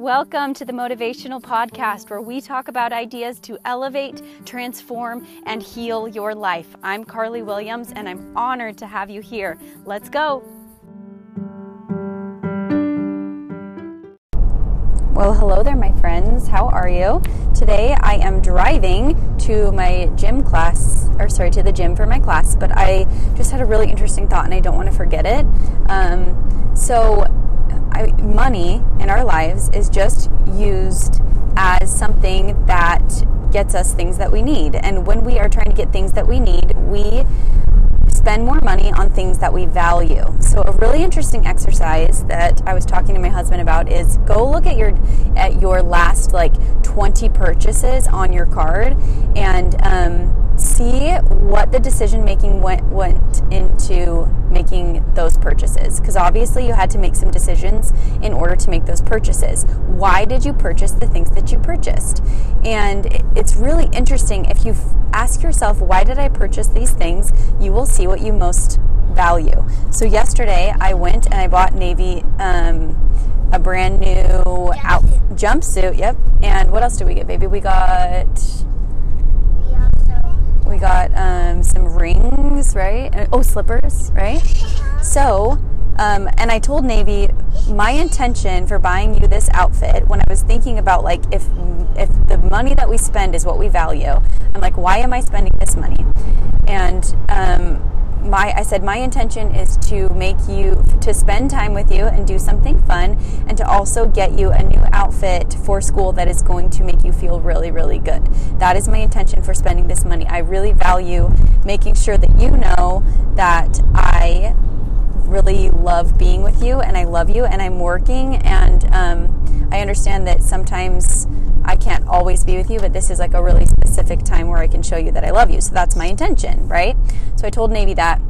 Welcome to the Motivational Podcast, where we talk about ideas to elevate, transform, and heal your life. I'm Carly Williams, and I'm honored to have you here. Let's go. Well, hello there, my friends. How are you? Today I am driving to my gym class, or sorry, to the gym for my class, but I just had a really interesting thought and I don't want to forget it. Um, so, Money in our lives is just used as something that gets us things that we need. And when we are trying to get things that we need, we spend more money on things that we value. So a really interesting exercise that I was talking to my husband about is go look at your at your last like 20 purchases on your card and um, see what the decision making went went into making those purchases because obviously you had to make some decisions in order to make those purchases. Why did you purchase the things that you purchased? And it's really interesting if you ask yourself why did i purchase these things? you will see what you most value. So yesterday i went and i bought navy um, a brand new out jumpsuit yep. And what else did we get baby? We got we got um, some rings, right? Oh, slippers, right? So, um, and I told Navy my intention for buying you this outfit when I was thinking about like if if the money that we spend is what we value, I'm like, why am I spending this money? And um, my I said my intention is to make you to spend time with you and do something fun and to also get you a new outfit for school that is going to make you feel really really good. That is my intention for spending this money. I really value making sure that you know that I really love being with you and I love you and I'm working and um, I understand that sometimes I can't always be with you, but this is like a really specific time where I can show you that I love you. So that's my intention, right? So I told Navy that.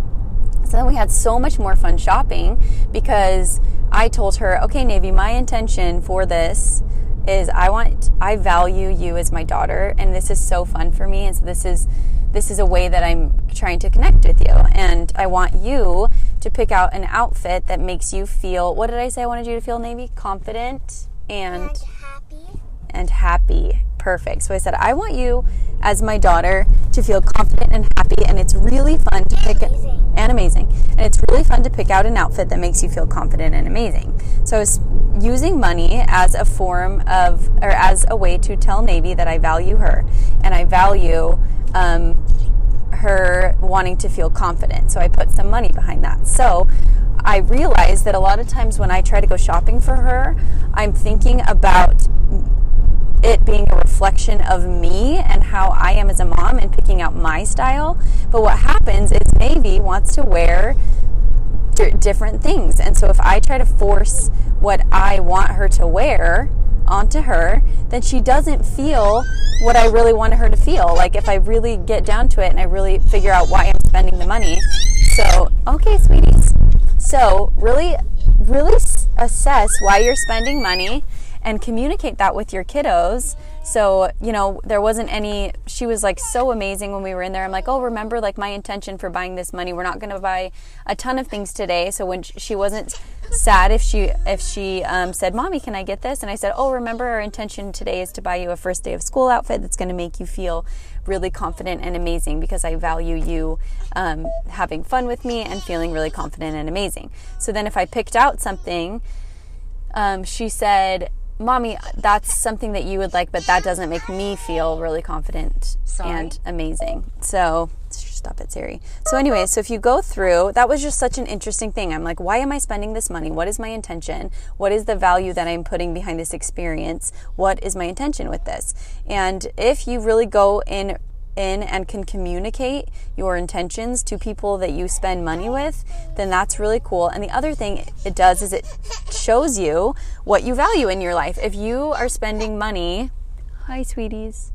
So then we had so much more fun shopping because I told her, okay, Navy, my intention for this is I want, I value you as my daughter, and this is so fun for me. And so this is, this is a way that I'm trying to connect with you. And I want you to pick out an outfit that makes you feel, what did I say I wanted you to feel, Navy? Confident and, and happy. Perfect. So I said, I want you as my daughter to feel confident and happy. And it's really fun to pick amazing. and amazing. And it's really fun to pick out an outfit that makes you feel confident and amazing. So I was using money as a form of, or as a way to tell Navy that I value her and I value um, her wanting to feel confident. So I put some money behind that. So I realized that a lot of times when I try to go shopping for her, I'm thinking about it being a reflection of me and how I am as a mom and picking out my style. But what happens is Navy wants to wear d- different things. And so if I try to force what I want her to wear, onto her, then she doesn't feel what I really wanted her to feel. Like if I really get down to it and I really figure out why I'm spending the money. So, okay, sweeties. So, really, really assess why you're spending money and communicate that with your kiddos. So, you know, there wasn't any, she was like so amazing when we were in there. I'm like, oh, remember, like my intention for buying this money, we're not going to buy a ton of things today. So when she wasn't sad if she, if she um, said, mommy, can I get this? And I said, oh, remember, our intention today is to buy you a first day of school outfit that's going to make you feel really confident and amazing because I value you um, having fun with me and feeling really confident and amazing. So then if I picked out something, um, she said, mommy, that's something that you would like, but that doesn't make me feel really confident Sorry. and amazing. So stop it, Siri. So, anyway, so if you go through, that was just such an interesting thing. I'm like, why am I spending this money? What is my intention? What is the value that I'm putting behind this experience? What is my intention with this? And if you really go in in and can communicate your intentions to people that you spend money with, then that's really cool. And the other thing it does is it shows you what you value in your life. If you are spending money, hi, sweeties.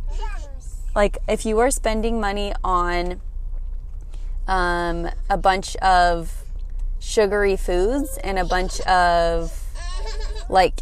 Like, if you are spending money on um, a bunch of sugary foods and a bunch of like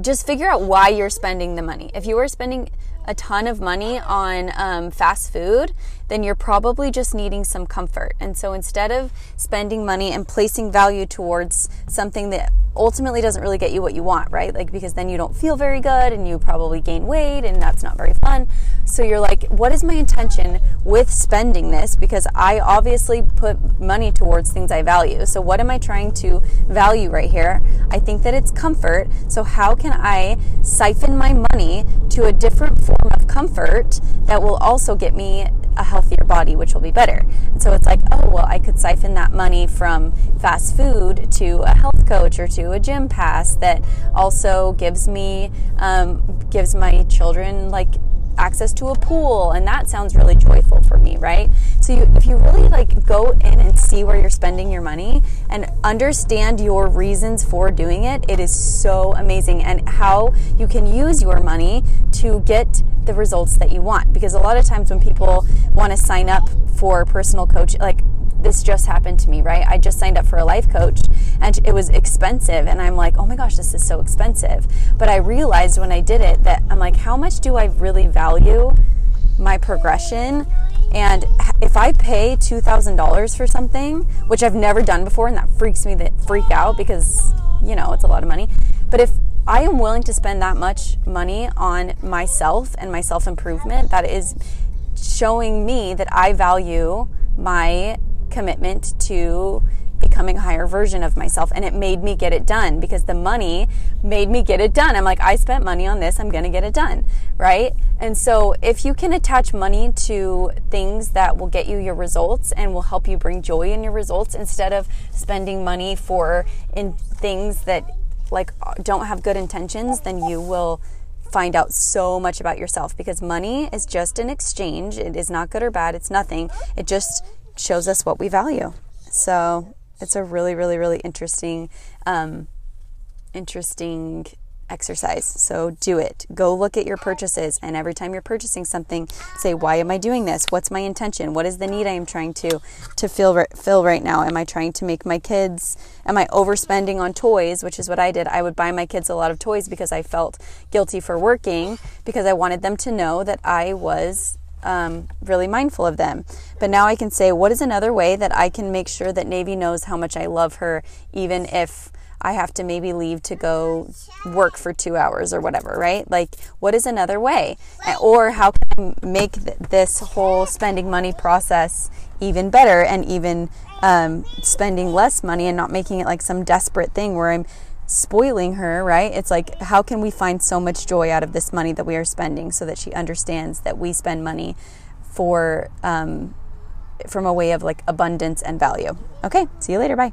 just figure out why you're spending the money. If you are spending a ton of money on um, fast food, then you're probably just needing some comfort. And so instead of spending money and placing value towards something that ultimately doesn't really get you what you want, right? Like, because then you don't feel very good and you probably gain weight and that's not very fun. So you're like, what is my intention with spending this? Because I obviously put money towards things I value. So what am I trying to value right here? I think that it's comfort. So how can I siphon my money to a different form of comfort that will also get me a healthier body, which will be better. So it's like, oh, well, I could siphon that money from fast food to a health coach or to a gym pass that also gives me, um, gives my children like access to a pool. And that sounds really joyful for me right? So you, if you really like go in and see where you're spending your money and understand your reasons for doing it it is so amazing. And how you can use your money to get the results that you want because a lot of times when people want to sign up for personal coach like this just happened to me, right? I just signed up for a life coach and it was expensive. And I'm like, oh my gosh, this is so expensive. But I realized when I did it that I'm like, how much do I really value my progression? And if I pay $2,000 for something, which I've never done before, and that freaks me that freak out because, you know, it's a lot of money. But if I am willing to spend that much money on myself and my self improvement, that is showing me that I value my commitment to becoming a higher version of myself and it made me get it done because the money made me get it done. I'm like I spent money on this, I'm going to get it done, right? And so if you can attach money to things that will get you your results and will help you bring joy in your results instead of spending money for in things that like don't have good intentions, then you will find out so much about yourself because money is just an exchange. It is not good or bad. It's nothing. It just shows us what we value. So it's a really, really, really interesting, um, interesting exercise. So do it. Go look at your purchases, and every time you're purchasing something, say, "Why am I doing this? What's my intention? What is the need I am trying to to fill fill right now? Am I trying to make my kids? Am I overspending on toys? Which is what I did. I would buy my kids a lot of toys because I felt guilty for working because I wanted them to know that I was um, really mindful of them. But now I can say, what is another way that I can make sure that Navy knows how much I love her, even if I have to maybe leave to go work for two hours or whatever, right? Like, what is another way? Or how can I make th- this whole spending money process even better and even um, spending less money and not making it like some desperate thing where I'm spoiling her, right? It's like, how can we find so much joy out of this money that we are spending so that she understands that we spend money for, um, from a way of like abundance and value? Okay, see you later. Bye.